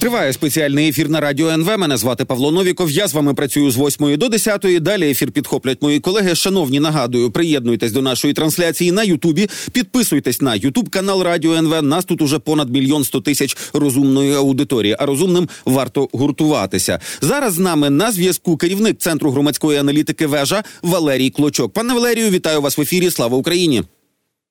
Триває спеціальний ефір на радіо НВ. Мене звати Павло Новіков. Я з вами працюю з 8 до 10. Далі ефір підхоплять мої колеги. Шановні, нагадую, приєднуйтесь до нашої трансляції на Ютубі. Підписуйтесь на Ютуб канал Радіо НВ. Нас тут уже понад мільйон сто тисяч розумної аудиторії. А розумним варто гуртуватися. Зараз з нами на зв'язку керівник центру громадської аналітики вежа Валерій Клочок. Пане Валерію, вітаю вас в ефірі. Слава Україні.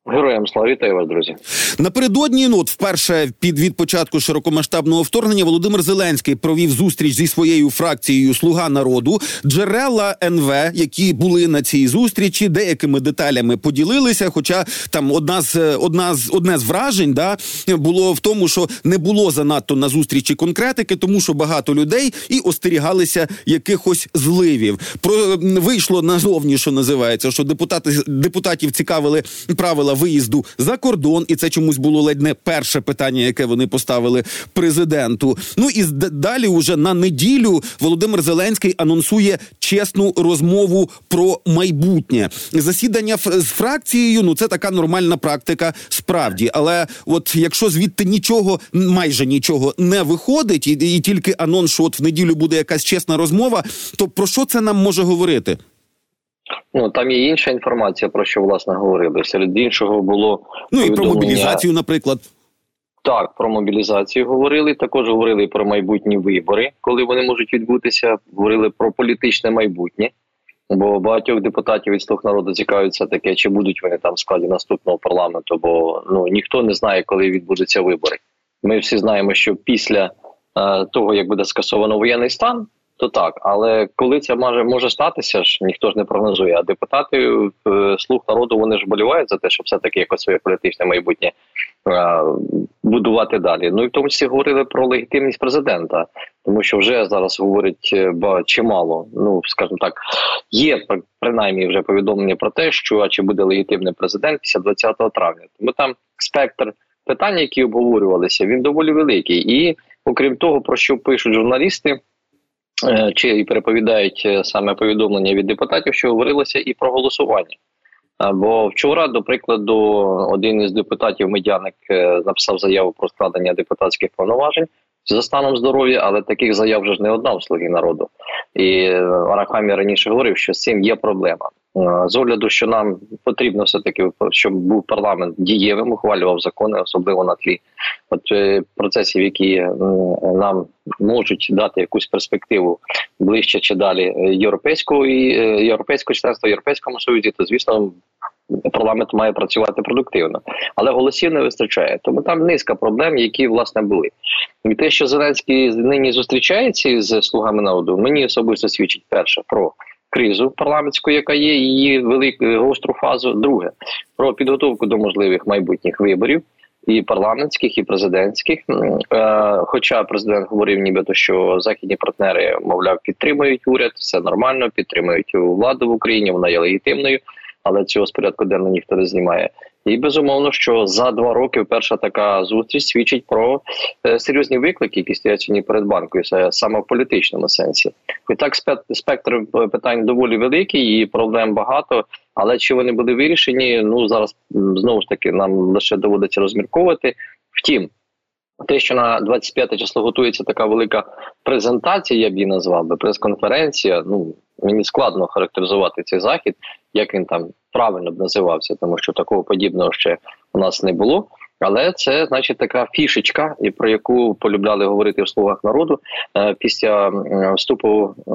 Героям слава вітаю вас, друзі. Напередодні ну от вперше під від початку широкомасштабного вторгнення Володимир Зеленський провів зустріч зі своєю фракцією Слуга народу. Джерела НВ, які були на цій зустрічі, деякими деталями поділилися. Хоча там одна з одна з одне з вражень да було в тому, що не було занадто на зустрічі конкретики, тому що багато людей і остерігалися якихось зливів. Про вийшло назовні, що називається, що депутати депутатів цікавили правила виїзду за кордон, і це чомусь було ледь не перше питання, яке вони поставили президенту. Ну і далі, уже на неділю, Володимир Зеленський анонсує чесну розмову про майбутнє засідання з фракцією. Ну це така нормальна практика, справді. Але от якщо звідти нічого, майже нічого не виходить, і, і тільки анонс, що от в неділю буде якась чесна розмова, то про що це нам може говорити? Ну там є інша інформація, про що власне говорили. Серед іншого було ну і про мобілізацію, наприклад. Так, про мобілізацію говорили. Також говорили про майбутні вибори, коли вони можуть відбутися. Говорили про політичне майбутнє, бо багатьох депутатів від слуг народу цікавиться таке, чи будуть вони там в складі наступного парламенту, бо ну ніхто не знає, коли відбудуться вибори. Ми всі знаємо, що після е, того як буде скасовано воєнний стан то так. Але коли це може може статися, ж ніхто ж не прогнозує. А депутати е, слуг народу вони ж болівають за те, щоб все таки якось своє політичне майбутнє е, будувати далі. Ну і в тому числі говорили про легітимність президента, тому що вже зараз говорять е, чимало. Ну скажімо так, є принаймні вже повідомлення про те, що чи буде легітимний президент після 20 травня. Тому там спектр питань, які обговорювалися, він доволі великий, і окрім того, про що пишуть журналісти. Е, чи переповідають е, саме повідомлення від депутатів, що говорилося і про голосування. Бо вчора, до прикладу, один із депутатів медяник е, написав заяву про складення депутатських повноважень за станом здоров'я, але таких заяв вже ж не одна в слуги народу. І Арахамі раніше говорив, що з цим є проблема. З огляду, що нам потрібно все таки, щоб був парламент дієвим, ухвалював закони, особливо на тлі от е, процесів, які нам можуть дати якусь перспективу ближче чи далі європейського і е, європейського членства європейському союзі, то звісно. Парламент має працювати продуктивно, але голосів не вистачає. Тому там низка проблем, які власне були. І те, що Зеленський нині зустрічається з слугами народу, мені особисто свідчить перше про кризу парламентську, яка є, її велику гостру фазу. Друге про підготовку до можливих майбутніх виборів. І парламентських, і президентських. Е, хоча президент говорив, нібито що західні партнери, мовляв, підтримують уряд, все нормально, підтримують владу в Україні, вона є легітимною, але цього з порядку денного ніхто не знімає. І безумовно, що за два роки перша така зустріч свідчить про е, серйозні виклики, які стоять сьогодні перед банкою, саме в політичному сенсі. І так спектр питань доволі великий і проблем багато. Але чи вони були вирішені? Ну зараз знову ж таки нам лише доводиться розмірковувати. Втім, те, що на 25 число готується така велика презентація, я б її назвав би прес-конференція. Ну мені складно характеризувати цей захід, як він там правильно б називався, тому що такого подібного ще у нас не було. Але це, значить, така фішечка, і про яку полюбляли говорити в словах народу е, після вступу е,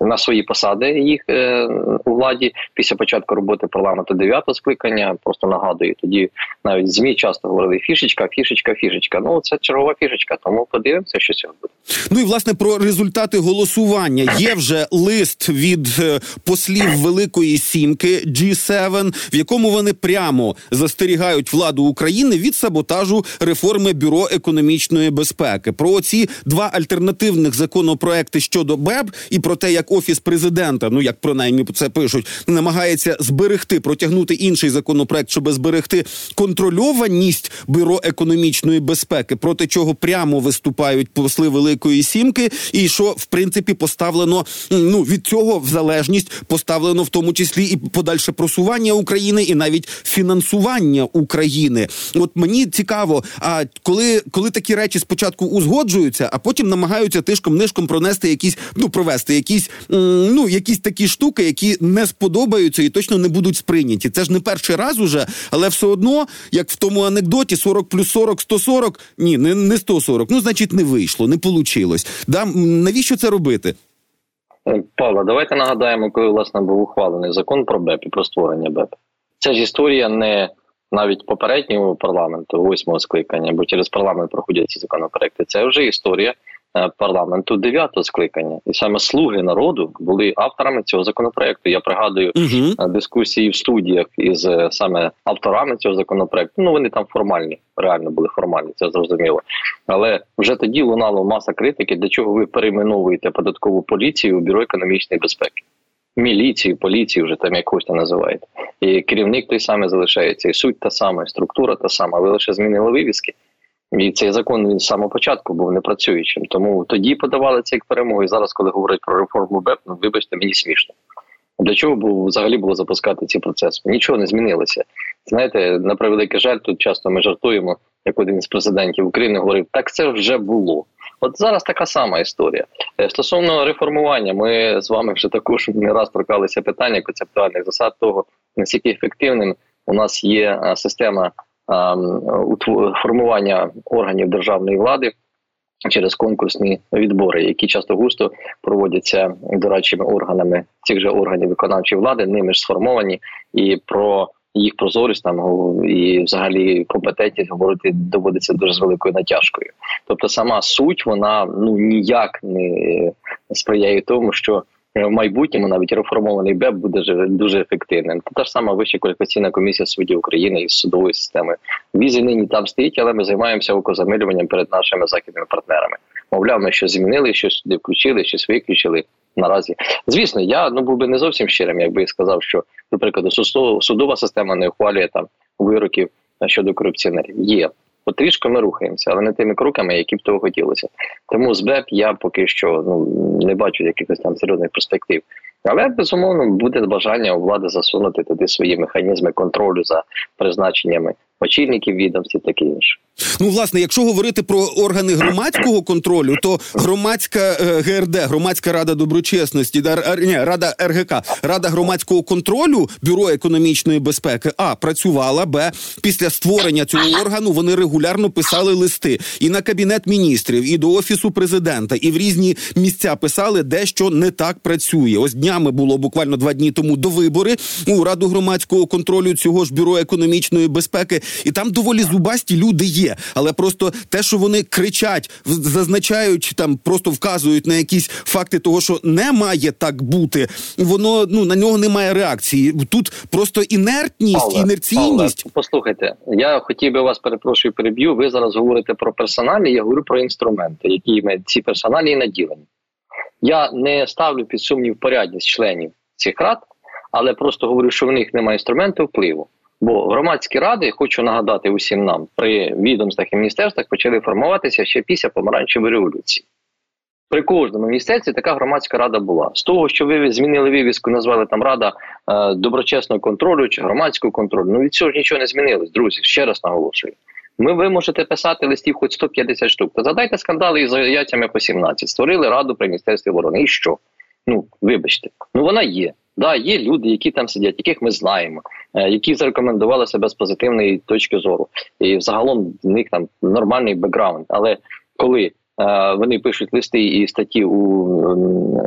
на свої посади їх е, у владі після початку роботи парламенту дев'ятого скликання. Просто нагадую, тоді навіть змі часто говорили фішечка, фішечка, фішечка. Ну це чергова фішечка. Тому подивимося, що сьогодні буде. Ну і власне про результати голосування є вже лист від е, послів Великої Сімки G7, в якому вони прямо застерігають владу України від саботажу реформи бюро економічної безпеки. Про ці два альтернативних законопроекти щодо БЕБ і про те, як як офіс президента, ну як принаймні це пишуть, намагається зберегти, протягнути інший законопроект, щоб зберегти контрольованість бюро економічної безпеки, проти чого прямо виступають посли Великої Сімки, і що в принципі поставлено ну від цього в залежність поставлено в тому числі і подальше просування України, і навіть фінансування України. От мені цікаво, а коли коли такі речі спочатку узгоджуються, а потім намагаються тишком нишком пронести якісь, ну провести якісь ну якісь такі штуки, які не сподобаються і точно не будуть сприйняті. Це ж не перший раз уже, але все одно, як в тому анекдоті, 40 плюс 40, 140, ні, не не 140, Ну значить, не вийшло, не получилось. Да навіщо це робити? Е, Павло, давайте нагадаємо, коли власне був ухвалений закон про БЕП і про створення БЕП. Це ж історія не навіть попереднього парламенту, восьмого скликання, бо через парламент проходять ці законопроекти. Це вже історія парламенту дев'ятого скликання, і саме слуги народу були авторами цього законопроекту. Я пригадую угу. дискусії в студіях із е, саме авторами цього законопроекту. Ну вони там формальні, реально були формальні, це зрозуміло. Але вже тоді лунало маса критики, для чого ви перейменовуєте податкову поліцію у бюро економічної безпеки. Міліцію, поліцію вже там якось там називаєте. І керівник той самий залишається, і суть та сама, і структура та сама. Ви лише змінили вивіски. І цей закон він з самого початку був непрацюючим. Тому тоді подавали це як перемогу. І зараз, коли говорять про реформу БЕП, ну вибачте, мені смішно. Для чого було взагалі було запускати ці процеси? Нічого не змінилося. Знаєте, на превеликий жаль, тут часто ми жартуємо, як один з президентів України говорив, так це вже було. От зараз така сама історія. Е, стосовно реформування, ми з вами вже також не раз торкалися питання концептуальних засад того, наскільки ефективним у нас є е, система формування органів державної влади через конкурсні відбори, які часто густо проводяться дорадчими органами цих же органів виконавчої влади, ними ж сформовані і про. Їх прозорість там і, взагалі, компетентність говорити доводиться дуже з великою натяжкою. Тобто, сама суть вона ну ніяк не сприяє тому, що в майбутньому навіть реформований БЕП буде дуже ефективним. Та ж сама вища кваліфікаційна комісія суддів України із судової системи. Візи нині там стоїть, але ми займаємося окозамилюванням перед нашими західними партнерами. Мовляв, ми щось змінили, щось сюди включили, щось виключили. Наразі, звісно, я ну був би не зовсім щирим, якби сказав, що до прикладу судова система не ухвалює там вироків щодо корупціонерів. Є потрішки ми рухаємося, але не тими кроками, які б того хотілося. Тому з БЕП я поки що ну не бачу якихось там серйозних перспектив. Але безумовно буде бажання у влади засунути туди свої механізми контролю за призначеннями очільників відомств і таке інше. Ну, власне, якщо говорити про органи громадського контролю, то громадська е, ГРД, громадська рада доброчесності, ні, рада РГК, рада громадського контролю бюро економічної безпеки, а працювала б після створення цього органу. Вони регулярно писали листи і на кабінет міністрів, і до офісу президента, і в різні місця писали, де що не так працює. Ось днями було буквально два дні тому до вибори у раду громадського контролю цього ж бюро економічної безпеки, і там доволі зубасті люди є але просто те, що вони кричать, зазначають там, просто вказують на якісь факти того, що не має так бути, воно ну на нього немає реакції. Тут просто інертність, Павле, інерційність. Павле, послухайте, я хотів би вас перепрошую, переб'ю. Ви зараз говорите про персоналі. Я говорю про інструменти, які ми ці персоналі наділені. Я не ставлю під сумнів порядність членів цих рад, але просто говорю, що в них немає інструменту впливу. Бо громадські ради, хочу нагадати усім нам, при відомствах і міністерствах почали формуватися ще після помаранчевої революції. При кожному міністерстві така громадська рада була. З того, що ви змінили вивіску, назвали там Рада е, доброчесного контролю чи громадського контролю. Ну від цього ж нічого не змінилось, друзі. Ще раз наголошую. Ми ви можете писати листів хоч 150 штук. Та задайте скандали із заяттями по 17. Створили раду при міністерстві оборони. І що? Ну, вибачте, ну вона є. Да, є люди, які там сидять, яких ми знаємо, е, які зарекомендували себе з позитивної точки зору, і взагалом в них там нормальний бекграунд. Але коли е, вони пишуть листи і статті у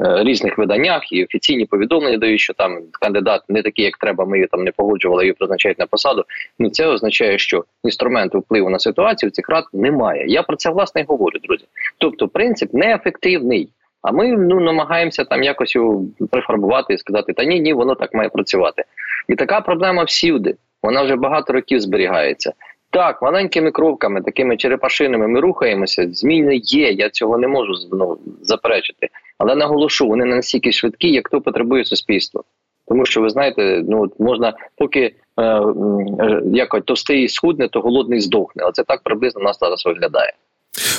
е, різних виданнях, і офіційні повідомлення дають, що там кандидат не такий, як треба, ми її там не погоджували, її призначають на посаду. Ну це означає, що інструменту впливу на ситуацію цих рад немає. Я про це власне говорю, друзі. Тобто, принцип неефективний. А ми ну намагаємося там якось його прифарбувати і сказати, та ні, ні, воно так має працювати. І така проблема всюди. Вона вже багато років зберігається. Так, маленькими кроками, такими черепашинами ми рухаємося. Зміни є. Я цього не можу ну, заперечити. Але наголошу, вони не настільки швидкі, як то потребує суспільство. Тому що ви знаєте, ну можна поки е, е, як товстий схудне, то голодний здохне. Оце так приблизно нас зараз виглядає.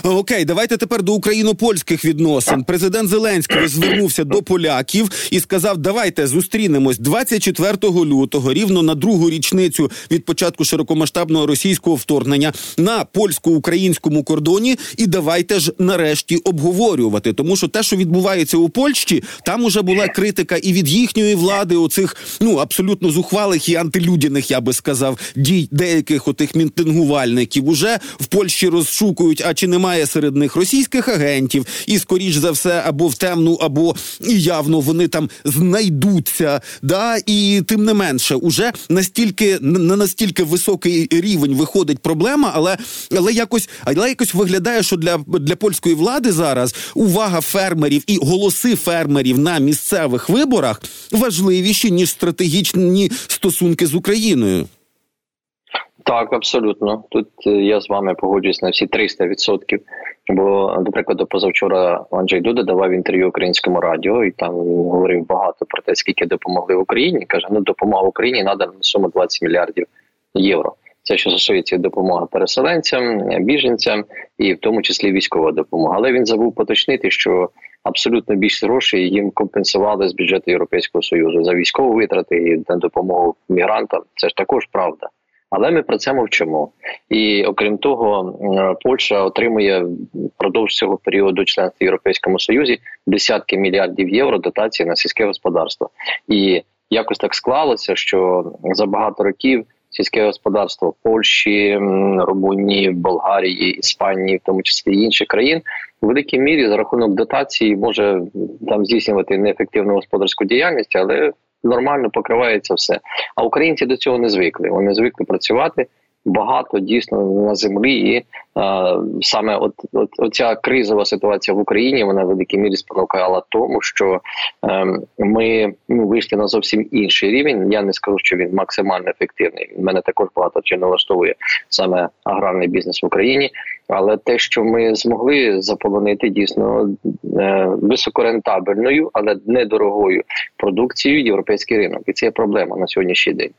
Окей, давайте тепер до україно-польських відносин. Президент Зеленський звернувся до поляків і сказав: Давайте зустрінемось 24 лютого, рівно на другу річницю від початку широкомасштабного російського вторгнення на польсько-українському кордоні. І давайте ж нарешті обговорювати, тому що те, що відбувається у Польщі, там уже була критика і від їхньої влади, оцих ну абсолютно зухвалих і антилюдяних, я би сказав, дій деяких отих мітингувальників. Уже в Польщі розшукують. А чи немає серед них російських агентів, і скоріш за все, або в темну, або і явно вони там знайдуться. Да, і тим не менше, уже настільки на настільки високий рівень виходить проблема, але але якось але якось виглядає, що для, для польської влади зараз увага фермерів і голоси фермерів на місцевих виборах важливіші ніж стратегічні стосунки з Україною. Так, абсолютно. Тут е, я з вами погоджуюсь на всі 300%. Бо, до прикладу, позавчора Анджей Дуда давав інтерв'ю українському радіо, і там говорив багато про те, скільки допомогли Україні. Каже, ну допомога Україні надана на суму 20 мільярдів євро. Це що стосується допомоги переселенцям, біженцям і в тому числі військова допомога. Але він забув поточнити, що абсолютно більше грошей їм компенсували з бюджету Європейського союзу за військові витрати і на допомогу мігрантам. Це ж також правда. Але ми про це мовчимо. І окрім того, Польща отримує впродовж цього періоду членства в Європейському Союзі десятки мільярдів євро дотації на сільське господарство. І якось так склалося, що за багато років сільське господарство Польщі, Румунії, Болгарії, Іспанії, в тому числі інших країн, у великій мірі за рахунок дотації може там здійснювати неефективну господарську діяльність, але нормально покривається все. А українці до цього не звикли. Вони звикли працювати багато дійсно на землі, і е, саме от, от оця кризова ситуація в Україні вона в великій мірі спонукала тому, що е, ми ну, вийшли на зовсім інший рівень. Я не скажу, що він максимально ефективний. Мене також багато чи налаштовує саме аграрний бізнес в Україні. Але те, що ми змогли заполонити дійсно е, високорентабельною, але недорогою продукцією європейський ринок, і це є проблема на сьогоднішній день.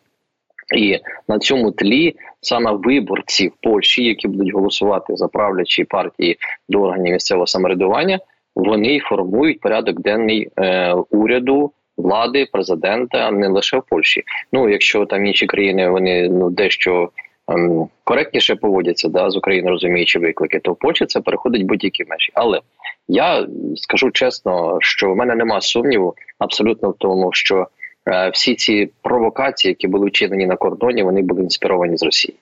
І на цьому тлі саме виборці в Польщі, які будуть голосувати за правлячі партії до органів місцевого самоврядування, вони формують порядок денний е, уряду. Влади президента не лише в Польщі. Ну якщо там інші країни вони ну дещо ем, коректніше поводяться, да з України розуміючи виклики, то в Польщі це переходить будь-які межі. Але я скажу чесно, що в мене нема сумніву абсолютно в тому, що всі ці провокації, які були вчинені на кордоні, вони були інспіровані з Росії.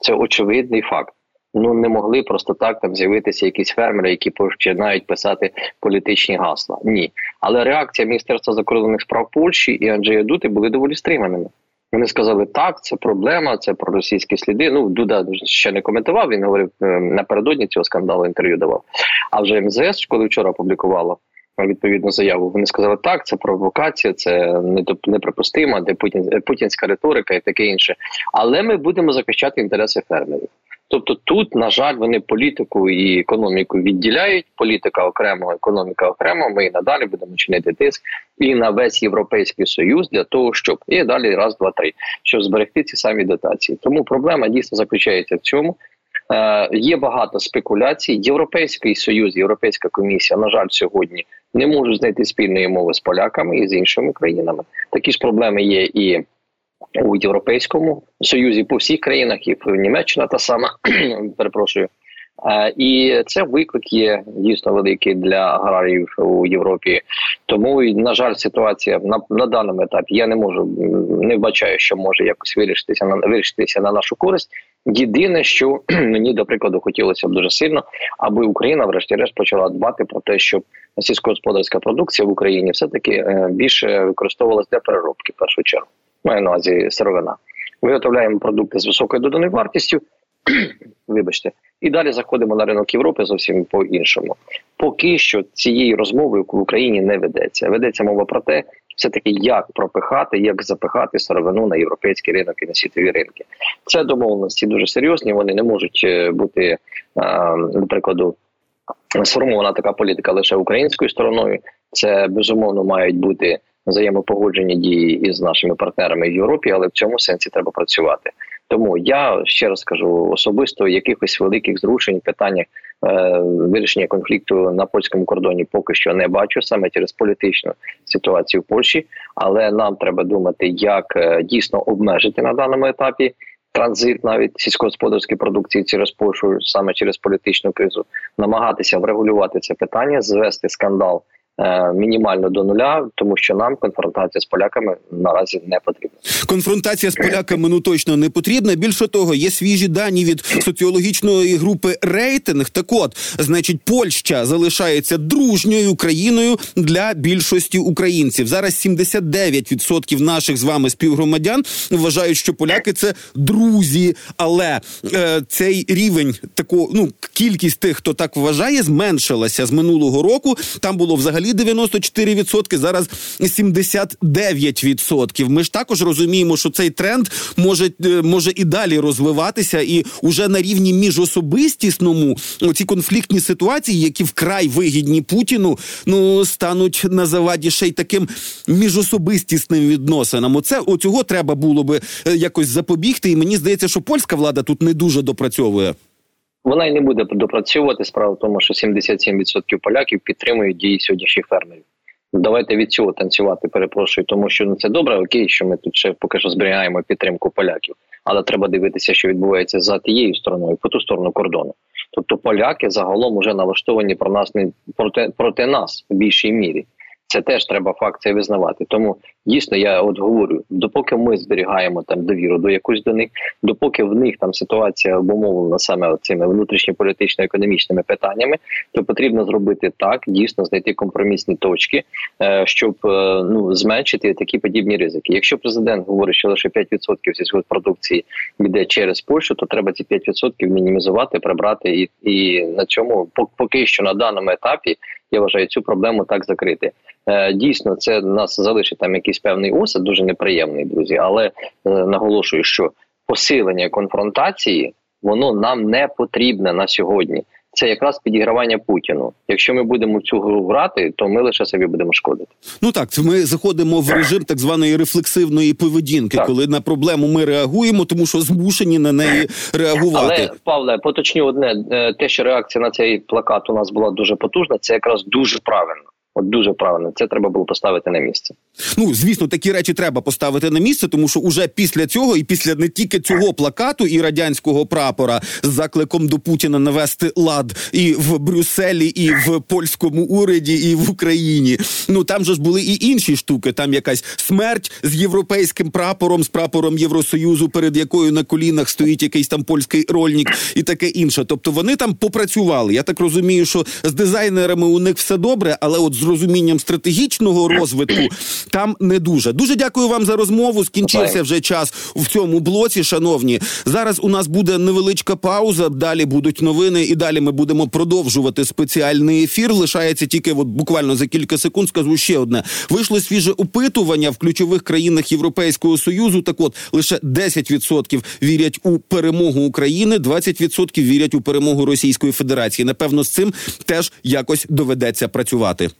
Це очевидний факт. Ну не могли просто так там з'явитися якісь фермери, які починають писати політичні гасла. Ні, але реакція міністерства закордонних справ Польщі і Анджея Дути були доволі стриманими. Вони сказали, так, це проблема, це про російські сліди. Ну Дуда ще не коментував. Він говорив е, напередодні цього скандалу. Інтерв'ю давав. А вже МЗС, коли вчора опублікувала відповідну заяву. Вони сказали, так, це провокація, це неприпустимо, де Путін путінська риторика і таке інше. Але ми будемо захищати інтереси фермерів. Тобто, тут, на жаль, вони політику і економіку відділяють. Політика окремо, економіка окремо. Ми і надалі будемо чинити тиск і на весь європейський союз для того, щоб і далі раз, два, три, щоб зберегти ці самі дотації. Тому проблема дійсно заключається в цьому. Е, Є багато спекуляцій. Європейський союз, європейська комісія, на жаль, сьогодні не можуть знайти спільної мови з поляками і з іншими країнами. Такі ж проблеми є і у Європейському Союзі по всіх країнах, і в Німеччина та сама перепрошую. І це виклик є дійсно великий для аграріїв у Європі. Тому на жаль, ситуація на на даному етапі я не можу не вбачаю, що може якось вирішитися на вирішитися на нашу користь. Єдине, що мені до прикладу хотілося б дуже сильно, аби Україна, врешті-решт, почала дбати про те, щоб сільськогосподарська продукція в Україні все таки е, більше використовувалася для переробки. В першу чергу маю на увазі сировина. Виготовляємо продукти з високою доданою вартістю. Вибачте, і далі заходимо на ринок Європи зовсім по іншому. Поки що цієї розмови в Україні не ведеться. Ведеться мова про те, все таки як пропихати, як запихати сировину на європейський ринок і на світові ринки. Це домовленості дуже серйозні. Вони не можуть е, бути, до прикладу, сформована така політика лише українською стороною. Це безумовно мають бути взаємопогоджені дії із нашими партнерами в Європі, але в цьому сенсі треба працювати. Тому я ще раз кажу особисто якихось великих зрушень питаннях е, вирішення конфлікту на польському кордоні поки що не бачу саме через політичну ситуацію в Польщі. Але нам треба думати, як е, дійсно обмежити на даному етапі. Транзит навіть сільськогосподарської продукції через Польщу саме через політичну кризу, намагатися врегулювати це питання, звести скандал мінімально до нуля, тому що нам конфронтація з поляками наразі не потрібна. Конфронтація з поляками ну точно не потрібна. Більше того, є свіжі дані від соціологічної групи рейтинг. Так, от значить, Польща залишається дружньою країною для більшості українців. Зараз 79% наших з вами співгромадян вважають, що поляки це друзі, але е, цей рівень тако, ну кількість тих, хто так вважає, зменшилася з минулого року. Там було взагалі взагалі 94%, зараз 79%. Ми ж також розуміємо, що цей тренд може е, може і далі розвиватися, і уже на рівні міжособистісному ці конфліктні ситуації, які вкрай вигідні Путіну, ну стануть на заваді ще й таким міжособистісним відносинам. Оце оцього треба було би е, якось запобігти. І мені здається, що польська влада тут не дуже допрацьовує. Вона й не буде допрацьовувати справа в тому, що 77% поляків підтримують дії сьогоднішніх фермерів. Давайте від цього танцювати. Перепрошую, тому що ну це добре, окей, що ми тут ще поки що зберігаємо підтримку поляків, але треба дивитися, що відбувається за тією стороною, по ту сторону кордону. Тобто поляки загалом вже налаштовані про нас не проти проти нас в більшій мірі. Це теж треба факт визнавати. Тому дійсно я от говорю: допоки ми зберігаємо там довіру до якусь до них, допоки в них там ситуація обумовлена саме цими внутрішньополітично-економічними питаннями, то потрібно зробити так, дійсно знайти компромісні точки, е, щоб е, ну зменшити такі подібні ризики. Якщо президент говорить, що лише 5% сільськогоспродукції йде через Польщу, то треба ці 5% мінімізувати, прибрати і і на цьому поки що на даному етапі я вважаю цю проблему так закрити. Е, дійсно, це нас залишить там якийсь певний осад, дуже неприємний, друзі. Але е, наголошую, що посилення конфронтації воно нам не потрібне на сьогодні. Це якраз підігравання Путіну. Якщо ми будемо в цю гру грати, то ми лише собі будемо шкодити. Ну так ми заходимо в режим так званої рефлексивної поведінки, так. коли на проблему ми реагуємо, тому що змушені на неї реагувати. Але Павле, поточню одне е, те, що реакція на цей плакат у нас була дуже потужна. Це якраз дуже правильно. От дуже правильно, це треба було поставити на місце. Ну звісно, такі речі треба поставити на місце, тому що уже після цього, і після не тільки цього плакату і радянського прапора з закликом до Путіна навести лад і в Брюсселі, і в польському уряді, і в Україні. Ну там же ж були і інші штуки. Там якась смерть з європейським прапором, з прапором Євросоюзу, перед якою на колінах стоїть якийсь там польський рольник і таке інше. Тобто вони там попрацювали. Я так розумію, що з дизайнерами у них все добре, але от з розумінням стратегічного розвитку там не дуже. Дуже дякую вам за розмову. Скінчився вже час в цьому блоці. Шановні, зараз у нас буде невеличка пауза. Далі будуть новини, і далі ми будемо продовжувати спеціальний ефір. Лишається тільки от буквально за кілька секунд. Скажу ще одне. Вийшло свіже опитування в ключових країнах Європейського союзу. Так, от лише 10% вірять у перемогу України, 20% вірять у перемогу Російської Федерації. Напевно, з цим теж якось доведеться працювати.